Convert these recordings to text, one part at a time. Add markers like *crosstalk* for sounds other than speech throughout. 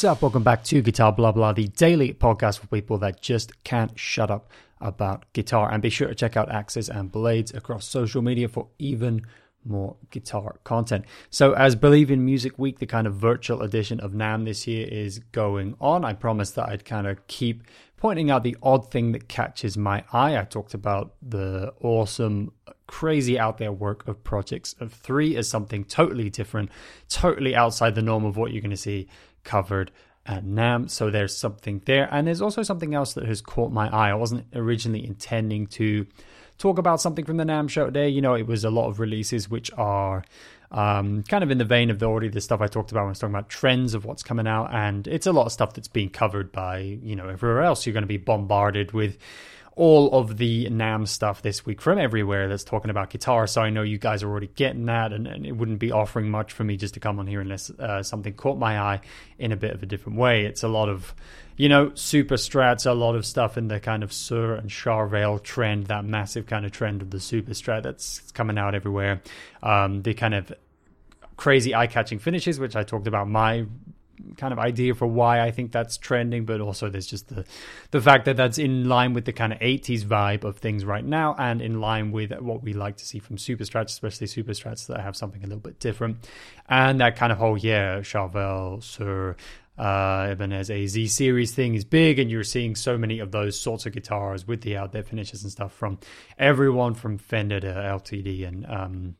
What's up? Welcome back to Guitar Blah Blah, the daily podcast for people that just can't shut up about guitar. And be sure to check out Axes and Blades across social media for even more guitar content. So, as Believe in Music Week, the kind of virtual edition of NAMM this year is going on, I promised that I'd kind of keep pointing out the odd thing that catches my eye. I talked about the awesome, crazy out there work of Projects of Three as something totally different, totally outside the norm of what you're going to see covered at NAMM. So there's something there. And there's also something else that has caught my eye. I wasn't originally intending to talk about something from the NAMM show today. You know, it was a lot of releases which are um, kind of in the vein of the already the stuff I talked about when I was talking about trends of what's coming out, and it's a lot of stuff that's being covered by you know everywhere else. You're going to be bombarded with all of the NAMM stuff this week from everywhere that's talking about guitar. So I know you guys are already getting that, and, and it wouldn't be offering much for me just to come on here unless uh, something caught my eye in a bit of a different way. It's a lot of, you know, super strats, a lot of stuff in the kind of Suhr and Charvel trend, that massive kind of trend of the super strat that's coming out everywhere. Um, the kind of crazy eye catching finishes, which I talked about my kind of idea for why I think that's trending, but also there's just the the fact that that's in line with the kind of 80s vibe of things right now and in line with what we like to see from super strats, especially super strats that have something a little bit different. And that kind of whole, yeah, Charvel, Suhr, uh, Ibanez AZ series thing is big, and you're seeing so many of those sorts of guitars with the out there finishes and stuff from everyone from Fender to LTD and um,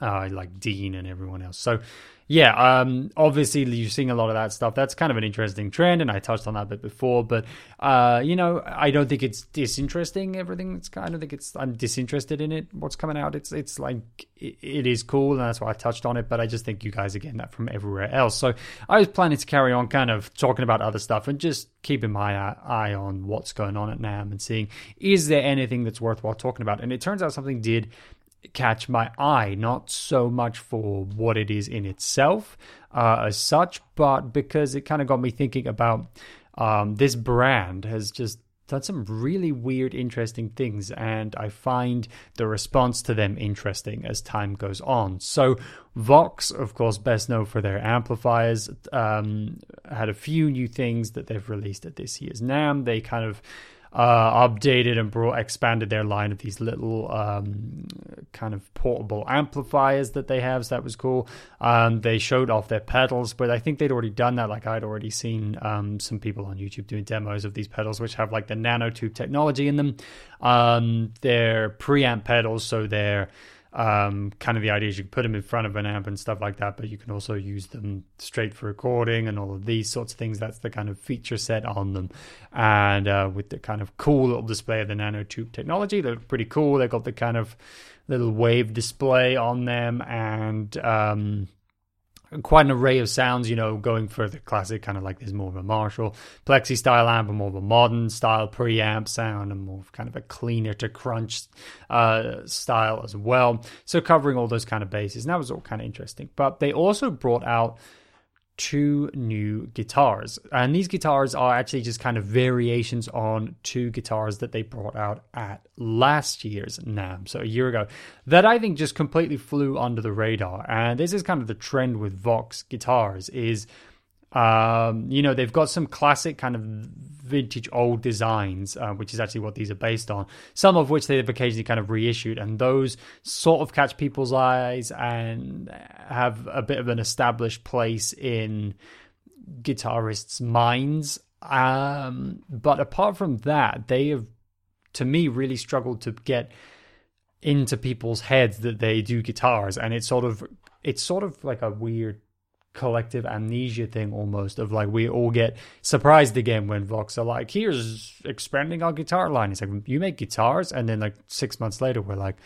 uh, like Dean and everyone else. So yeah, um, obviously you're seeing a lot of that stuff. That's kind of an interesting trend, and I touched on that bit before. But uh, you know, I don't think it's disinteresting. Everything. It's I don't think it's. I'm disinterested in it. What's coming out? It's it's like it, it is cool, and that's why I touched on it. But I just think you guys are getting that from everywhere else. So I was planning to carry on, kind of talking about other stuff, and just keeping my eye on what's going on at NAMM and seeing is there anything that's worthwhile talking about. And it turns out something did catch my eye, not so much for what it is in itself uh, as such, but because it kind of got me thinking about um, this brand has just done some really weird, interesting things, and I find the response to them interesting as time goes on. So, Vox, of course, best known for their amplifiers, um, had a few new things that they've released at this year's NAMM. They kind of uh, updated and brought expanded their line of these little um, kind of portable amplifiers that they have. So that was cool. Um, they showed off their pedals, but I think they'd already done that. Like I'd already seen um, some people on YouTube doing demos of these pedals, which have like the nanotube technology in them. Um, they're preamp pedals, so they're um, kind of the idea is you can put them in front of an amp and stuff like that, but you can also use them straight for recording and all of these sorts of things. That's the kind of feature set on them. And uh, with the kind of cool little display of the nanotube technology, they look pretty cool. They've got the kind of little wave display on them and um, quite an array of sounds, you know, going for the classic kind of like there's more of a Marshall Plexi style amp, and more of a modern style preamp sound, and more kind of a cleaner to crunch uh, style as well. So covering all those kind of bases, and that was all kind of interesting. But they also brought out two new guitars. And these guitars are actually just kind of variations on two guitars that they brought out at last year's NAMM, so a year ago, that I think just completely flew under the radar. And this is kind of the trend with Vox guitars is um, you know, they've got some classic kind of vintage old designs, uh, which is actually what these are based on. Some of which they've occasionally kind of reissued, and those sort of catch people's eyes and have a bit of an established place in guitarists' minds. Um, but apart from that, they have, to me, really struggled to get into people's heads that they do guitars, and it's sort of it's sort of like a weird collective amnesia thing almost of like we all get surprised again when Vox are like, here's expanding our guitar line. It's like you make guitars, and then like six months later we're like,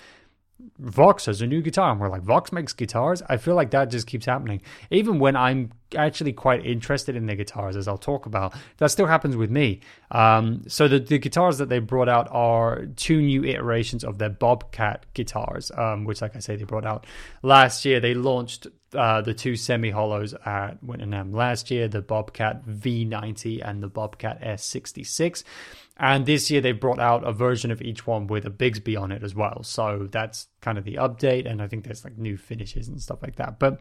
Vox has a new guitar, and we're like, Vox makes guitars. I feel like that just keeps happening. Even when I'm actually quite interested in the guitars, as I'll talk about, that still happens with me. Um, so the, the guitars that they brought out are two new iterations of their Bobcat guitars, um, which, like I say, they brought out last year. They launched uh, the two semi hollows at Winter NAMM last year, the Bobcat V90 and the Bobcat S66. And this year they've brought out a version of each one with a Bigsby on it as well. So that's kind of the update. And I think there's like new finishes and stuff like that. But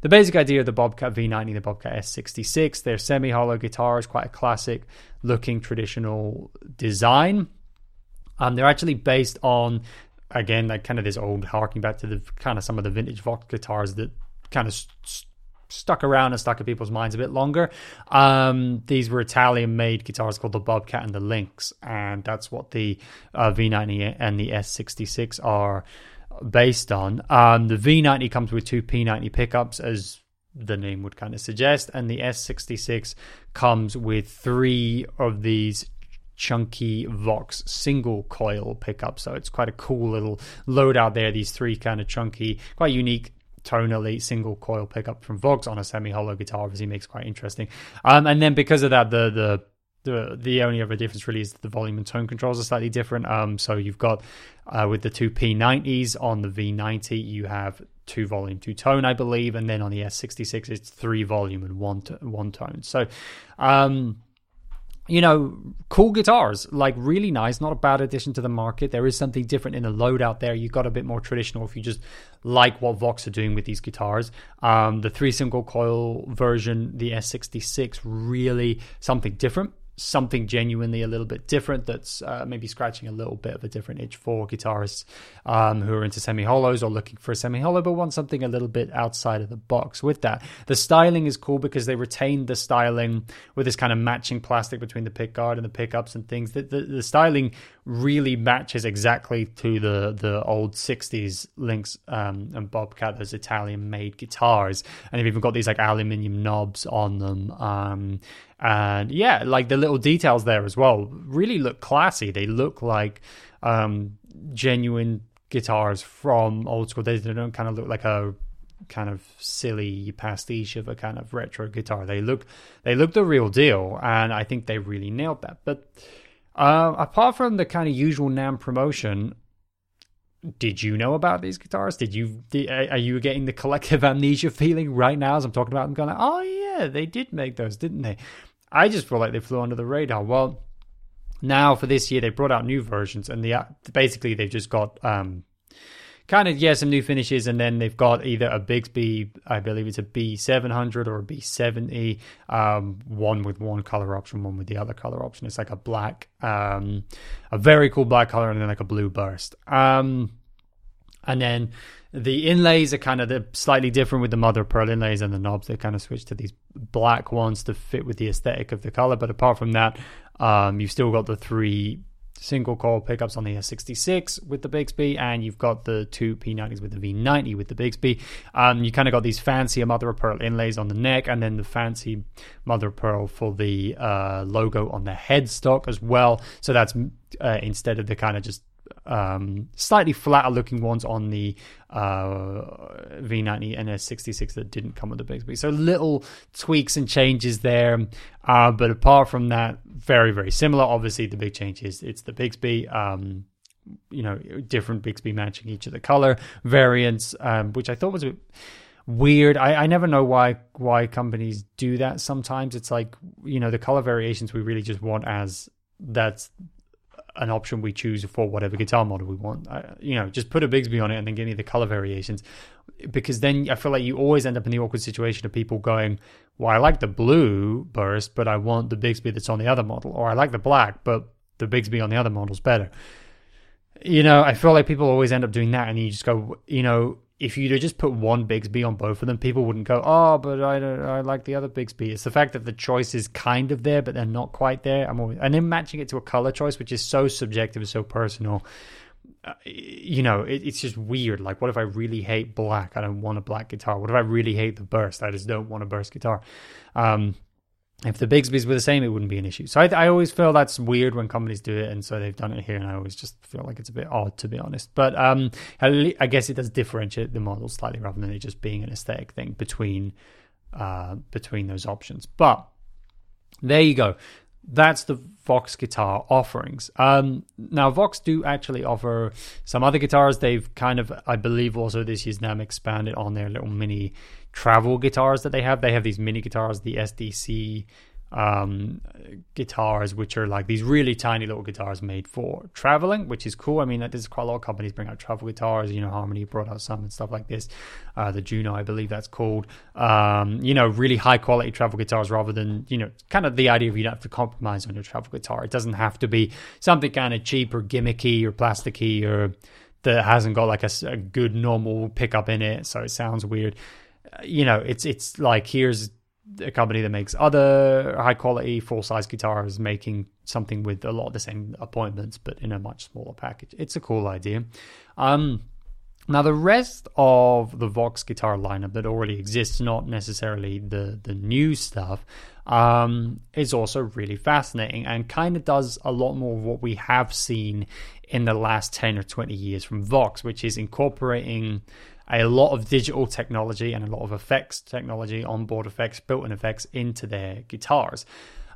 the basic idea of the Bobcat V90, the Bobcat S66, they're semi hollow guitars, quite a classic looking traditional design. Um, they're actually based on, again, like kind of this old, harking back to the kind of some of the vintage Vox guitars that kind of st- stuck around and stuck in people's minds a bit longer. Um, these were Italian made guitars called the Bobcat and the Lynx, and that's what the uh, V90 and the S66 are based on. Um, the V90 comes with two P90 pickups, as the name would kind of suggest, and the S66 comes with three of these chunky Vox single coil pickups. So it's quite a cool little load out there. These three kind of chunky, quite unique tonally single coil pickup from Vox on a semi hollow guitar obviously makes quite interesting. Um, and then because of that, the the the the only other difference really is the volume and tone controls are slightly different. Um, so you've got uh, with the two P90s on the V90, you have two volume, two tone, I believe, and then on the S66, it's three volume and one one tone. So, um, you know, cool guitars, like really nice, not a bad addition to the market. There is something different in the load out there. You got a bit more traditional if you just like what Vox are doing with these guitars. Um, the three single coil version, the S66, really something different something genuinely a little bit different that's uh, maybe scratching a little bit of a different itch for guitarists um, who are into semi hollows or looking for a semi hollow but want something a little bit outside of the box with that. The styling is cool because they retained the styling with this kind of matching plastic between the pickguard and the pickups and things. The, the, the styling really matches exactly to the, the old 60s Lynx um, and Bobcat, those Italian made guitars. And they've even got these like aluminium knobs on them. Um, and yeah, like the little details there as well really look classy. They look like um, genuine guitars from old school days. They don't kind of look like a kind of silly pastiche of a kind of retro guitar. They look they look the real deal, and I think they really nailed that. But uh, apart from the kind of usual NAMM promotion, did you know about these guitars? Did you did, are you getting the collective *laughs* amnesia feeling right now as I'm talking about them? Going, like, oh yeah, they did make those, didn't they? I just feel like they flew under the radar. Well, now for this year they brought out new versions, and the basically they've just got um, kind of yeah some new finishes, and then they've got either a Bigsby, I believe it's a B700 or a B70, um, one with one color option, one with the other color option. It's like a black, um, a very cool black color, and then like a blue burst. Um, and then the inlays are kind of slightly different with the mother of pearl inlays and the knobs. They kind of switch to these black ones to fit with the aesthetic of the color. But apart from that, um, you've still got the three single coil pickups on the S66 with the Bigsby, and you've got the two P90s with the V90 with the Bigsby. Um, you kind of got these fancy mother of pearl inlays on the neck, and then the fancy mother of pearl for the uh, logo on the headstock as well. So that's uh, instead of the kind of just um, slightly flatter looking ones on the uh, V90 NS66 that didn't come with the Bigsby. So little tweaks and changes there. Uh, but apart from that, very, very similar. Obviously, the big change is it's the Bigsby. Um, you know, different Bigsby matching each of the color variants, um, which I thought was a bit weird. I, I never know why why companies do that. Sometimes it's like you know the color variations we really just want as that's an option we choose for whatever guitar model we want. I, you know, just put a Bigsby on it and then give me the color variations, because then I feel like you always end up in the awkward situation of people going, "Well, I like the blue burst, but I want the Bigsby that's on the other model," or "I like the black, but the Bigsby on the other model's better." You know, I feel like people always end up doing that, and you just go, you know, if you'd just put one Bigsby on both of them, people wouldn't go, "Oh, but I don't, I like the other Bigsby." It's the fact that the choice is kind of there, but they're not quite there. I'm always, and then matching it to a color choice, which is so subjective, and so personal. Uh, you know, it, it's just weird. Like, what if I really hate black? I don't want a black guitar. What if I really hate the burst? I just don't want a burst guitar. Um, if the Bigsby's were the same, it wouldn't be an issue. So I, I, always feel that's weird when companies do it, and so they've done it here, and I always just feel like it's a bit odd, to be honest. But um, I guess it does differentiate the models slightly rather than it just being an aesthetic thing between uh, between those options. But there you go. That's the Vox guitar offerings. Um, now, Vox do actually offer some other guitars. They've kind of, I believe, also this year's NAMM expanded on their little mini travel guitars that they have. They have these mini guitars, the SDC um, guitars, which are like these really tiny little guitars made for traveling, which is cool. I mean, there's quite a lot of companies bring out travel guitars. You know, Harmony brought out some and stuff like this. Uh, the Juno, I believe that's called. Um, you know, really high quality travel guitars rather than, you know, kind of the idea of you don't have to compromise on your travel guitar. It doesn't have to be something kind of cheap or gimmicky or plasticky or that hasn't got like a, a good normal pickup in it. So it sounds weird. You know, it's, it's like, here's a company that makes other high quality full size guitars making something with a lot of the same appointments but in a much smaller package. It's a cool idea. Um, now the rest of the vox guitar lineup that already exists not necessarily the the new stuff um, is also really fascinating and kind of does a lot more of what we have seen in the last 10 or 20 years from vox which is incorporating a lot of digital technology and a lot of effects technology, onboard effects, built in effects into their guitars.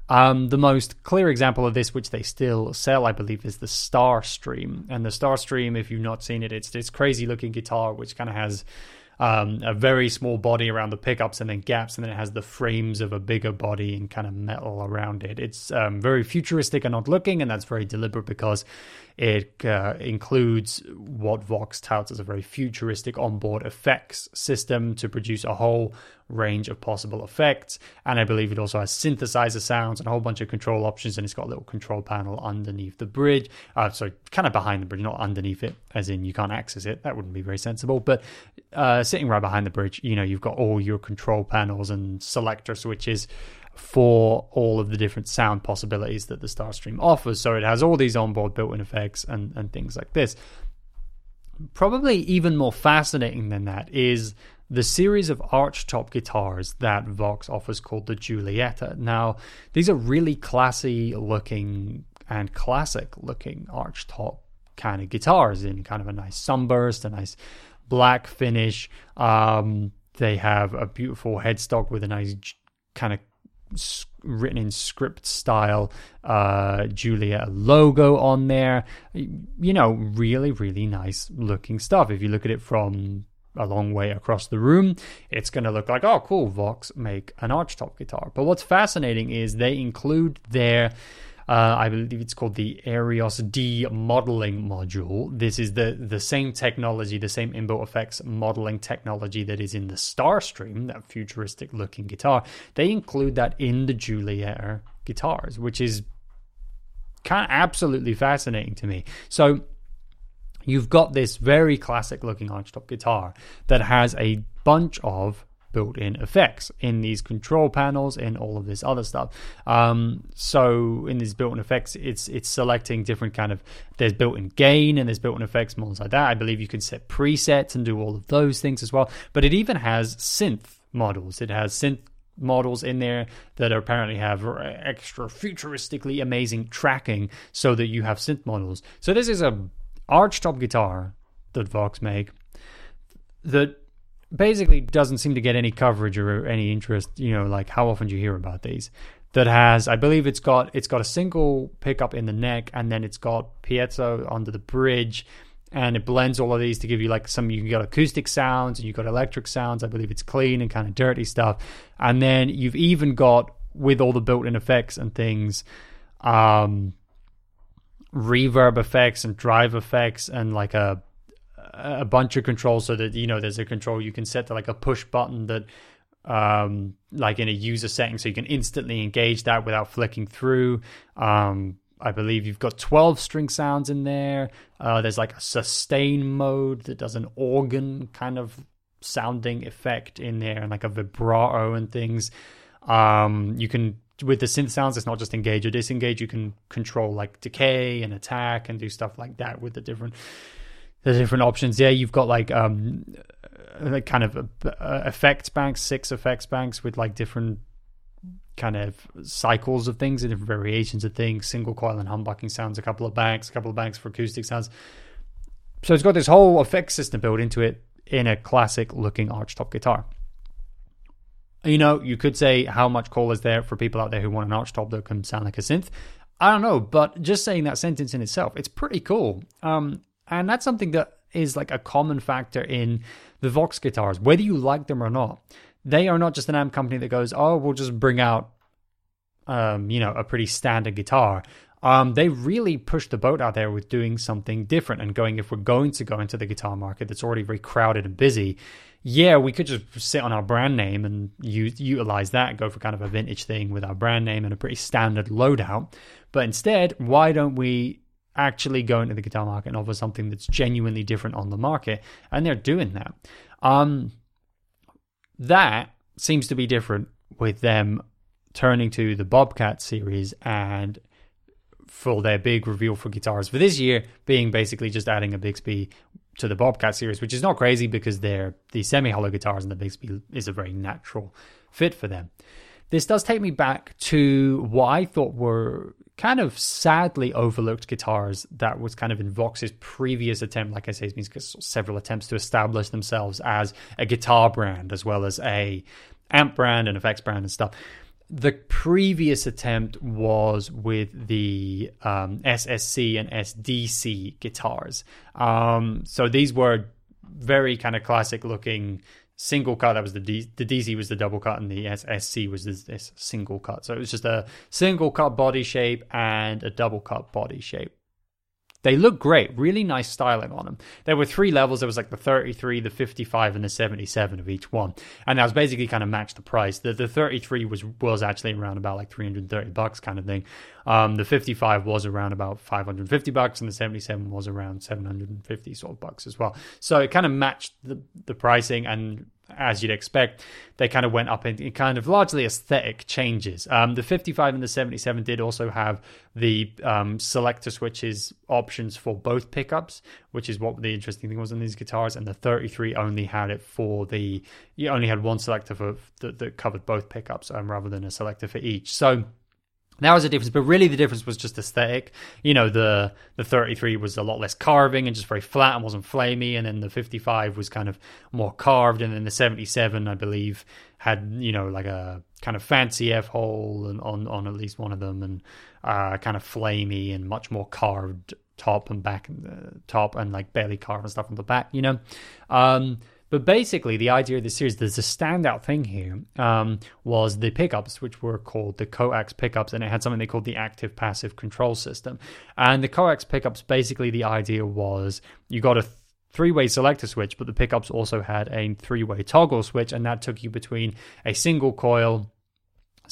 Um, the most clear example of this, which they still sell, I believe, is the Starstream. And the Starstream, if you've not seen it, it's this crazy looking guitar which kind of has um, a very small body around the pickups and then gaps, and then it has the frames of a bigger body and kind of metal around it. It's um, very futuristic and odd looking, and that's very deliberate because it uh, includes what Vox touts as a very futuristic onboard effects system to produce a whole range of possible effects. And I believe it also has synthesizer sounds and a whole bunch of control options. And it's got a little control panel underneath the bridge. Uh, so kind of behind the bridge, not underneath it, as in you can't access it. That wouldn't be very sensible. But uh, sitting right behind the bridge, you know, you've got all your control panels and selector switches for all of the different sound possibilities that the Starstream offers. So it has all these onboard built in effects and, and things like this. Probably even more fascinating than that is the series of archtop guitars that Vox offers called the Giulietta. Now, these are really classy looking and classic looking archtop kind of guitars in kind of a nice sunburst, a nice black finish. Um, they have a beautiful headstock with a nice kind of written in script style uh Julia logo on there. You know really really nice looking stuff. If you look at it from a long way across the room it's going to look like oh cool Vox make an archtop guitar. But what's fascinating is they include their uh, I believe it's called the Arios D modeling module. This is the, the same technology, the same inbuilt effects modeling technology that is in the Starstream, that futuristic looking guitar. They include that in the Giulietta guitars, which is kind of absolutely fascinating to me. So you've got this very classic looking archtop guitar that has a bunch of built-in effects in these control panels and all of this other stuff. Um, so in these built-in effects, it's it's selecting different kind of there's built-in gain and there's built-in effects models like that. I believe you can set presets and do all of those things as well. But it even has synth models. It has synth models in there that apparently have extra futuristically amazing tracking so that you have synth models. So this is a archtop guitar that Vox make that basically doesn't seem to get any coverage or any interest. You know, like how often do you hear about these? That has, I believe it's got it's got a single pickup in the neck, and then it's got piezo under the bridge, and it blends all of these to give you like some. You got acoustic sounds and you've got electric sounds. I believe it's clean and kind of dirty stuff, and then you've even got with all the built-in effects and things. Um, reverb effects and drive effects and like a a bunch of controls so that you know there's a control you can set to like a push button that um like in a user setting so you can instantly engage that without flicking through um I believe you've got 12 string sounds in there. Uh, there's like a sustain mode that does an organ kind of sounding effect in there and like a vibrato and things. Um, you can with the synth sounds, it's not just engage or disengage. You can control like decay and attack and do stuff like that with the different the different options. Yeah, you've got like um like kind of uh, effects banks, six effects banks with like different kind of cycles of things and different variations of things, single coil and humbucking sounds, a couple of banks, a couple of banks for acoustic sounds. So it's got this whole effects system built into it in a classic looking archtop guitar. You know, you could say how much call is there for people out there who want an archtop that can sound like a synth. I don't know, but just saying that sentence in itself, it's pretty cool. Um, and that's something that is like a common factor in the Vox guitars, whether you like them or not. they are not just an amp company that goes, oh, we'll just bring out, um, you know, a pretty standard guitar. Um, they really pushed the boat out there with doing something different and going, if we're going to go into the guitar market that's already very crowded and busy, yeah, we could just sit on our brand name and use, utilize that, go for kind of a vintage thing with our brand name and a pretty standard loadout. But instead, why don't we actually go into the guitar market and offer something that's genuinely different on the market? And they're doing that. Um, that seems to be different with them turning to the Bobcat series and for their big reveal for guitars for this year being basically just adding a Bigsby to the Bobcat series, which is not crazy because they're the semi hollow guitars and the Bigsby is a very natural fit for them. This does take me back to what I thought were kind of sadly overlooked guitars that was kind of in Vox's previous attempt, like I say, means several attempts to establish themselves as a guitar brand as well as a amp brand and effects brand and stuff the previous attempt was with the um, SSC and SDC guitars. Um, so these were very kind of classic looking single cut. That was the D- the DC was the double cut, and the SSC was this, this single cut. So it was just a single cut body shape and a double cut body shape. They look great, really nice styling on them. There were three levels. There was like the 33, the 55, and the 77 of each one, and that was basically kind of matched the price. The the 33 was was actually around about like 330 bucks kind of thing. Um, the 55 was around about 550 bucks, and the 77 was around 750 sort of bucks as well. So it kind of matched the the pricing and as you'd expect, they kind of went up in, in kind of largely aesthetic changes. Um, the 55 and the 77 did also have the um, selector switches options for both pickups, which is what the interesting thing was on these guitars. And the 33 only had it for the, you only had one selector for that, that covered both pickups um, rather than a selector for each. So that was a difference, but really the difference was just aesthetic. You know, the the 33 was a lot less carving and just very flat and wasn't flamey, and then the 55 was kind of more carved, and then the 77, I believe, had you know like a kind of fancy F hole and on on at least one of them, and uh, kind of flamey and much more carved top and back uh, top and like barely carved and stuff on the back. You know, um, but basically, the idea of the series, there's a standout thing here, um, was the pickups, which were called the coax pickups, and it had something they called the active passive control system. And the coax pickups, basically, the idea was you got a three way selector switch, but the pickups also had a three way toggle switch, and that took you between a single coil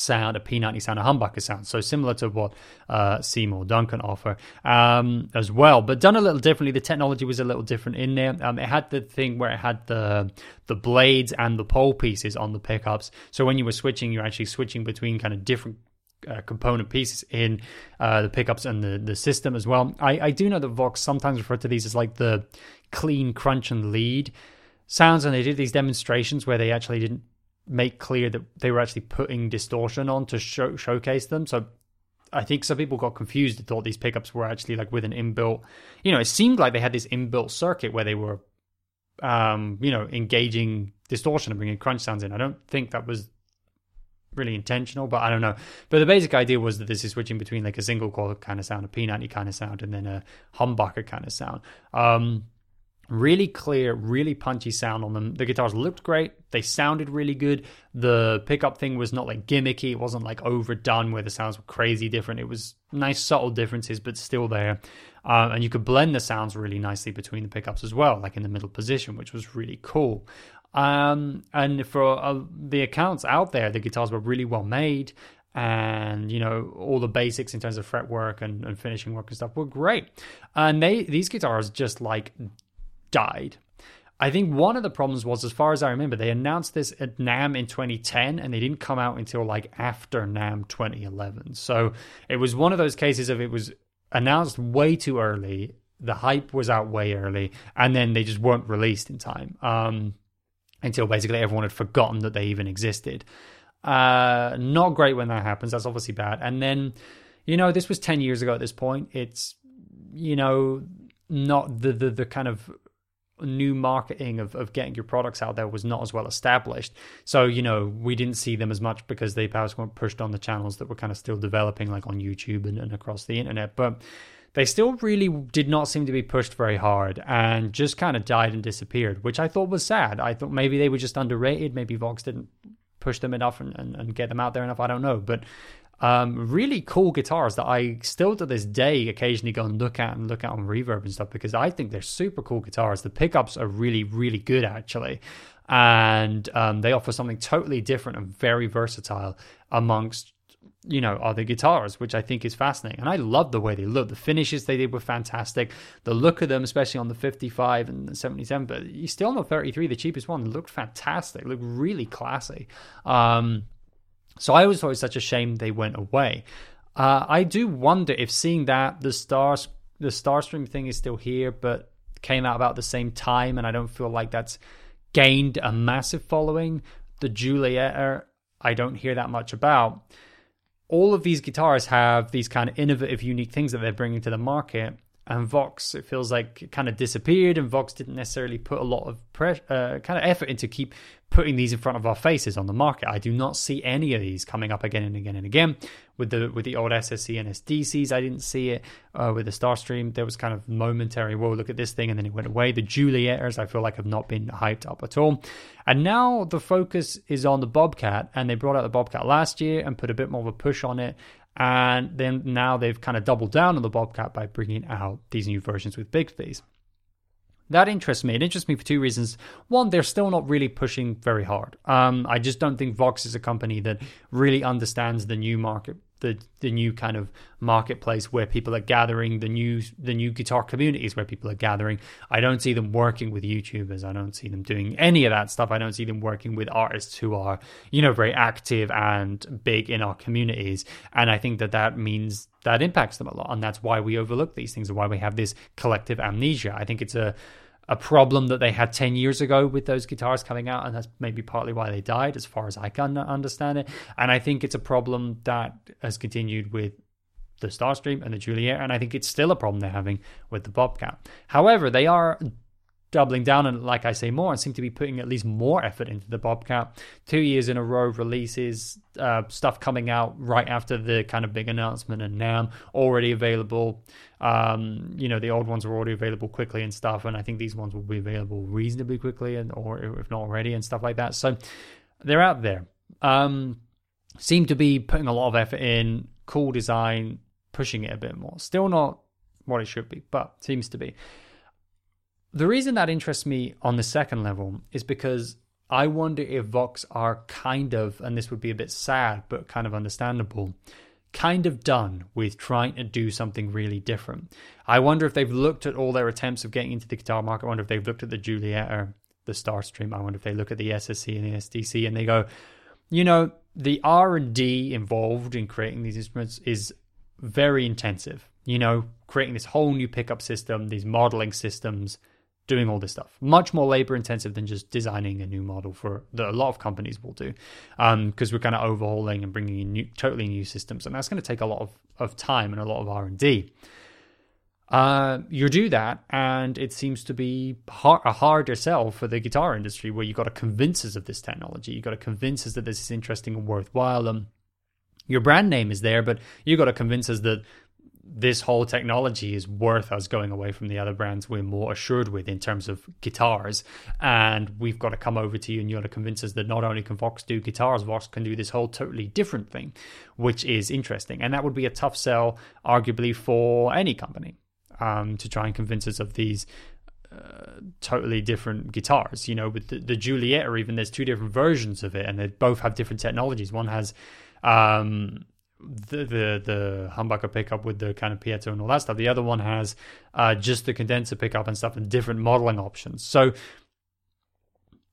sound, a P90 sound, a humbucker sound. So similar to what uh, Seymour Duncan offer um, as well, but done a little differently. The technology was a little different in there. Um, it had the thing where it had the the blades and the pole pieces on the pickups. So when you were switching, you're actually switching between kind of different uh, component pieces in uh, the pickups and the, the system as well. I, I do know that Vox sometimes refer to these as like the clean crunch and lead sounds, and they did these demonstrations where they actually didn't make clear that they were actually putting distortion on to show, showcase them. So I think some people got confused and thought these pickups were actually like with an inbuilt, you know, it seemed like they had this inbuilt circuit where they were, um, you know, engaging distortion and bringing crunch sounds in. I don't think that was really intentional, but I don't know. But the basic idea was that this is switching between like a single coil kind of sound, a P90 kind of sound, and then a humbucker kind of sound. Um, really clear, really punchy sound on them. The guitars looked great. They sounded really good. The pickup thing was not like gimmicky. It wasn't like overdone where the sounds were crazy different. It was nice, subtle differences, but still there. Uh, and you could blend the sounds really nicely between the pickups as well, like in the middle position, which was really cool. Um, and for uh, the accounts out there, the guitars were really well made and you know all the basics in terms of fretwork and, and finishing work and stuff were great and they these guitars just like died. I think one of the problems was, as far as I remember, they announced this at NAMM in 2010 and they didn't come out until like after NAMM 2011. So it was one of those cases of it was announced way too early. The hype was out way early and then they just weren't released in time um, until basically everyone had forgotten that they even existed. Uh, not great when that happens. That's obviously bad. And then, you know, this was 10 years ago at this point. It's, you know, not the, the, the kind of new marketing of, of getting your products out there was not as well established. So, you know, we didn't see them as much because they perhaps weren't pushed on the channels that were kind of still developing, like on YouTube and, and across the internet. But they still really did not seem to be pushed very hard and just kind of died and disappeared, which I thought was sad. I thought maybe they were just underrated. Maybe Vox didn't push them enough and, and, and get them out there enough. I don't know. But um, really cool guitars that I still to this day occasionally go and look at and look at on reverb and stuff because I think they're super cool guitars. The pickups are really, really good actually. And um, they offer something totally different and very versatile amongst you know, other guitars, which I think is fascinating. And I love the way they look. The finishes they did were fantastic. The look of them, especially on the 55 and the 77, but you still on the 33, the cheapest one, looked fantastic, looked really classy. Um, so I always thought it was such a shame they went away. Uh, I do wonder if seeing that the stars, the Starstream thing is still here, but came out about the same time, and I don't feel like that's gained a massive following. The Giulietta, I don't hear that much about all of these guitars have these kind of innovative, unique things that they're bringing to the market. And Vox, it feels like it kind of disappeared, and Vox didn't necessarily put a lot of pressure, uh, kind of effort into keep putting these in front of our faces on the market. I do not see any of these coming up again and again and again. With the with the old SSC and SDCs, I didn't see it. Uh, with the Starstream, there was kind of momentary, whoa, look at this thing, and then it went away. The Giuliettas, I feel like have not been hyped up at all. And now the focus is on the Bobcat, and they brought out the Bobcat last year and put a bit more of a push on it. And then now they've kind of doubled down on the Bobcat by bringing out these new versions with Bigsbys. That interests me. It interests me for two reasons. One, they're still not really pushing very hard. Um, I just don't think Vox is a company that really understands the new market the the new kind of marketplace where people are gathering the new the new guitar communities where people are gathering. I don't see them working with youtubers. I don't see them doing any of that stuff. I don't see them working with artists who are you know very active and big in our communities. And i think that that means that impacts them a lot. And that's why we overlook these things and why we have this collective amnesia. I think it's a a problem that they had 10 years ago with those guitars coming out, and that's maybe partly why they died, as far as I can understand it. And I think it's a problem that has continued with the Starstream and the Juliet, and I think it's still a problem they're having with the Bobcat. However, they are doubling down and like I say more and seem to be putting at least more effort into the Bobcat. Two years in a row releases, uh, stuff coming out right after the kind of big announcement and NAMM already available. Um, you know, the old ones were already available quickly and stuff, and I think these ones will be available reasonably quickly and or if not already and stuff like that. So they're out there. Um, seem to be putting a lot of effort in, cool design, pushing it a bit more. Still not what it should be, but seems to be. The reason that interests me on the second level is because I wonder if Vox are kind of, and this would be a bit sad, but kind of understandable, kind of done with trying to do something really different. I wonder if they've looked at all their attempts of getting into the guitar market. I wonder if they've looked at the Giulietta, the Starstream. I wonder if they look at the SSC and the SDC and they go, you know, the R and D involved in creating these instruments is very intensive. You know, creating this whole new pickup system, these modeling systems, doing all this stuff. Much more labor intensive than just designing a new model for that a lot of companies will do, because um, we're kind of overhauling and bringing in new, totally new systems, and that's going to take a lot of, of time and a lot of R and D. Uh, you do that, and it seems to be hard, a harder sell for the guitar industry, where you've got to convince us of this technology. You've got to convince us that this is interesting and worthwhile. And your brand name is there, but you've got to convince us that this whole technology is worth us going away from the other brands we're more assured with in terms of guitars. And we've got to come over to you and you got to convince us that not only can Vox do guitars, Vox can do this whole totally different thing, which is interesting. And that would be a tough sell, arguably, for any company um, to try and convince us of these. Uh, totally different guitars, you know, with the, the Juliet, or even there's two different versions of it, and they both have different technologies. One has um, the the the humbucker pickup with the kind of piezo and all that stuff. The other one has uh, just the condenser pickup and stuff and different modeling options. So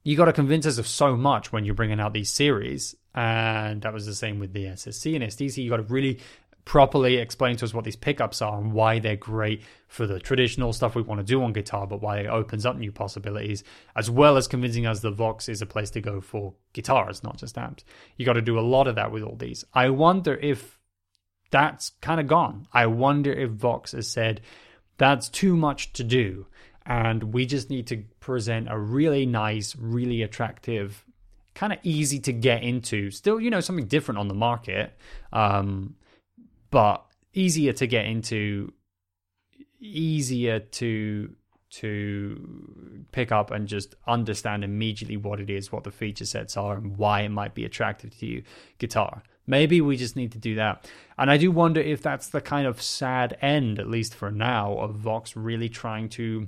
you got to convince us of so much when you're bringing out these series, and that was the same with the SSC and SDC. You got to really properly explain to us what these pickups are and why they're great for the traditional stuff we want to do on guitar, but why it opens up new possibilities, as well as convincing us the Vox is a place to go for guitars, not just amps. You got to do a lot of that with all these. I wonder if that's kind of gone. I wonder if Vox has said that's too much to do, and we just need to present a really nice, really attractive, kind of easy to get into, still, you know, something different on the market. Um, but easier to get into easier to to pick up and just understand immediately what it is, what the feature sets are, and why it might be attractive to you guitar. Maybe we just need to do that. And I do wonder if that's the kind of sad end, at least for now, of Vox really trying to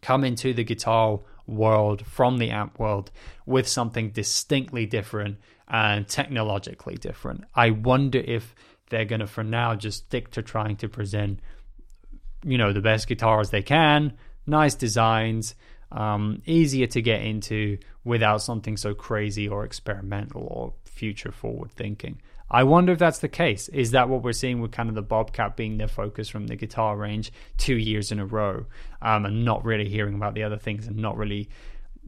come into the guitar world from the amp world with something distinctly different and technologically different. I wonder if they're going to, for now, just stick to trying to present, you know, the best guitars they can, nice designs, um, easier to get into without something so crazy or experimental or future forward thinking. I wonder if that's the case. Is that what we're seeing with kind of the Bobcat being their focus from the guitar range two years in a row, um, and not really hearing about the other things and not really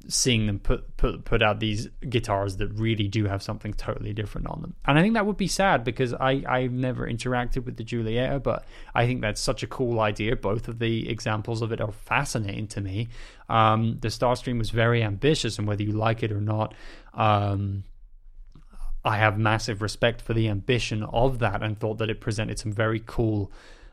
seeing them put put put out these guitars that really do have something totally different on them. And I think that would be sad because I I've never interacted with the Giulietta, but I think that's such a cool idea. Both of the examples of it are fascinating to me. Um, the Starstream was very ambitious, and whether you like it or not. Um, I have massive respect for the ambition of that and thought that it presented some very cool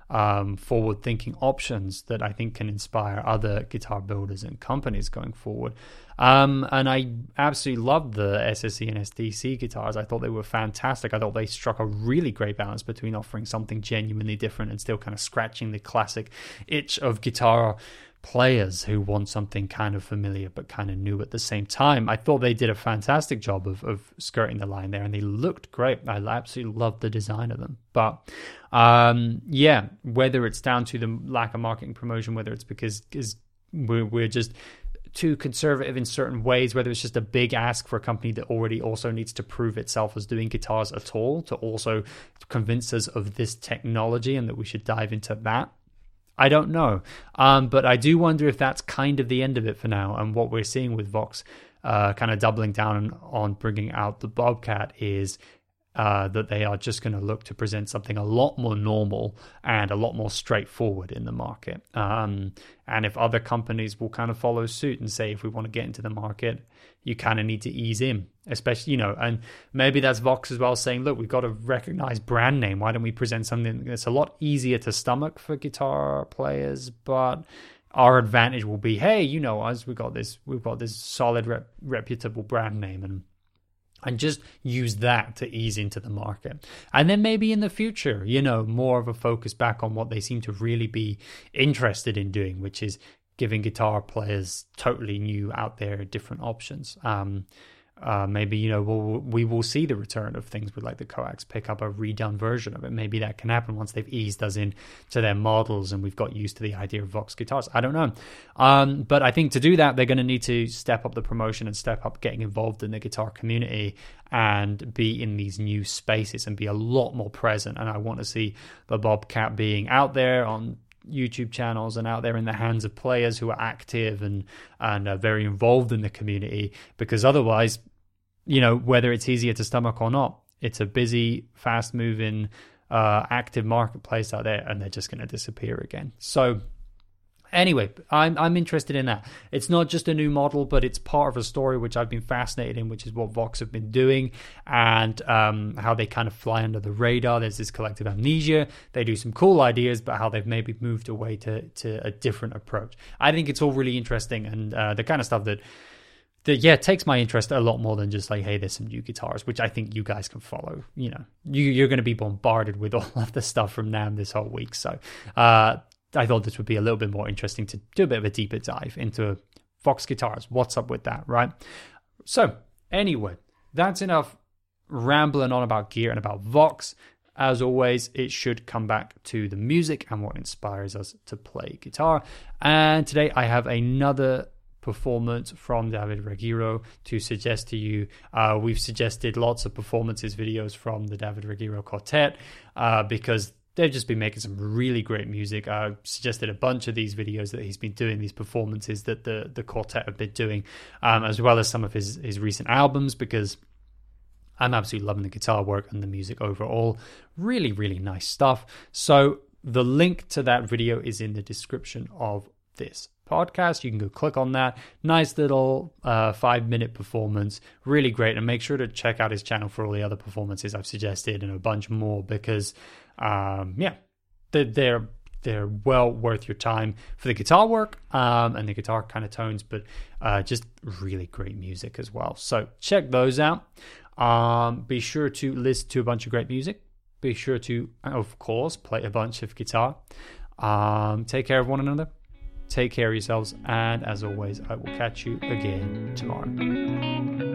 um, forward thinking options that I think can inspire other guitar builders and companies going forward. Um, and I absolutely loved the SSC and SDC guitars. I thought they were fantastic. I thought they struck a really great balance between offering something genuinely different and still kind of scratching the classic itch of guitar players who want something kind of familiar but kind of new at the same time. I thought they did a fantastic job of, of skirting the line there and they looked great. I absolutely loved the design of them. But um, yeah, whether it's down to the lack of marketing promotion, whether it's because is we're, we're just too conservative in certain ways, whether it's just a big ask for a company that already also needs to prove itself as doing guitars at all to also convince us of this technology and that we should dive into that. I don't know. Um, but I do wonder if that's kind of the end of it for now. And what we're seeing with Vox uh, kind of doubling down on bringing out the Bobcat is uh, that they are just going to look to present something a lot more normal and a lot more straightforward in the market. Um, and if other companies will kind of follow suit and say, if we want to get into the market, you kind of need to ease in, especially, you know, and maybe that's Vox as well saying, look, we've got a recognized brand name. Why don't we present something that's a lot easier to stomach for guitar players, but our advantage will be, hey, you know us, we got this, we've got this solid, rep- reputable brand name, and and just use that to ease into the market. And then maybe in the future, you know, more of a focus back on what they seem to really be interested in doing, which is giving guitar players totally new out there different options. Um, uh, maybe you know we'll, we will see the return of things with like the coax pick up a redone version of it. Maybe that can happen once they've eased us in to their models and we've got used to the idea of vox guitars. I don't know. Um, but i think to do that they're going to need to step up the promotion and step up getting involved in the guitar community and be in these new spaces and be a lot more present. And i want to see the bobcat being out there on YouTube channels and out there in the hands of players who are active and and are very involved in the community because otherwise you know, whether it's easier to stomach or not. It's a busy, fast moving, uh, active marketplace out there, and they're just going to disappear again. So, anyway, I'm I'm interested in that. It's not just a new model, but it's part of a story which I've been fascinated in, which is what Vox have been doing and um, how they kind of fly under the radar. There's this collective amnesia. They do some cool ideas, but how they've maybe moved away to to a different approach. I think it's all really interesting and uh, the kind of stuff that that yeah takes my interest a lot more than just like hey there's some new guitars which i think you guys can follow. You know you, you're going to be bombarded with *laughs* all of the stuff from NAMM this whole week. So uh, i thought this would be a little bit more interesting to do a bit of a deeper dive into vox guitars. What's up with that right? So anyway that's enough rambling on about gear and about vox. As always, it should come back to the music and what inspires us to play guitar. And today I have another performance from David Ruggiero to suggest to you. Uh, we've suggested lots of performances videos from the David Ruggiero Quartet uh, because they've just been making some really great music. I suggested a bunch of these videos that he's been doing, these performances that the the quartet have been doing, um, as well as some of his his recent albums because. I'm absolutely loving the guitar work and the music overall. Really, really nice stuff. So, the link to that video is in the description of this podcast. You can go click on that. Nice little uh, five minute performance. Really great. And make sure to check out his channel for all the other performances I've suggested and a bunch more because, um, yeah, they're, they're they're well worth your time for the guitar work um, and the guitar kind of tones, but uh, just really great music as well. So check those out. Um, be sure to listen to a bunch of great music. Be sure to, of course, play a bunch of guitar. Um, take care of one another. Take care of yourselves. And as always, I will catch you again tomorrow.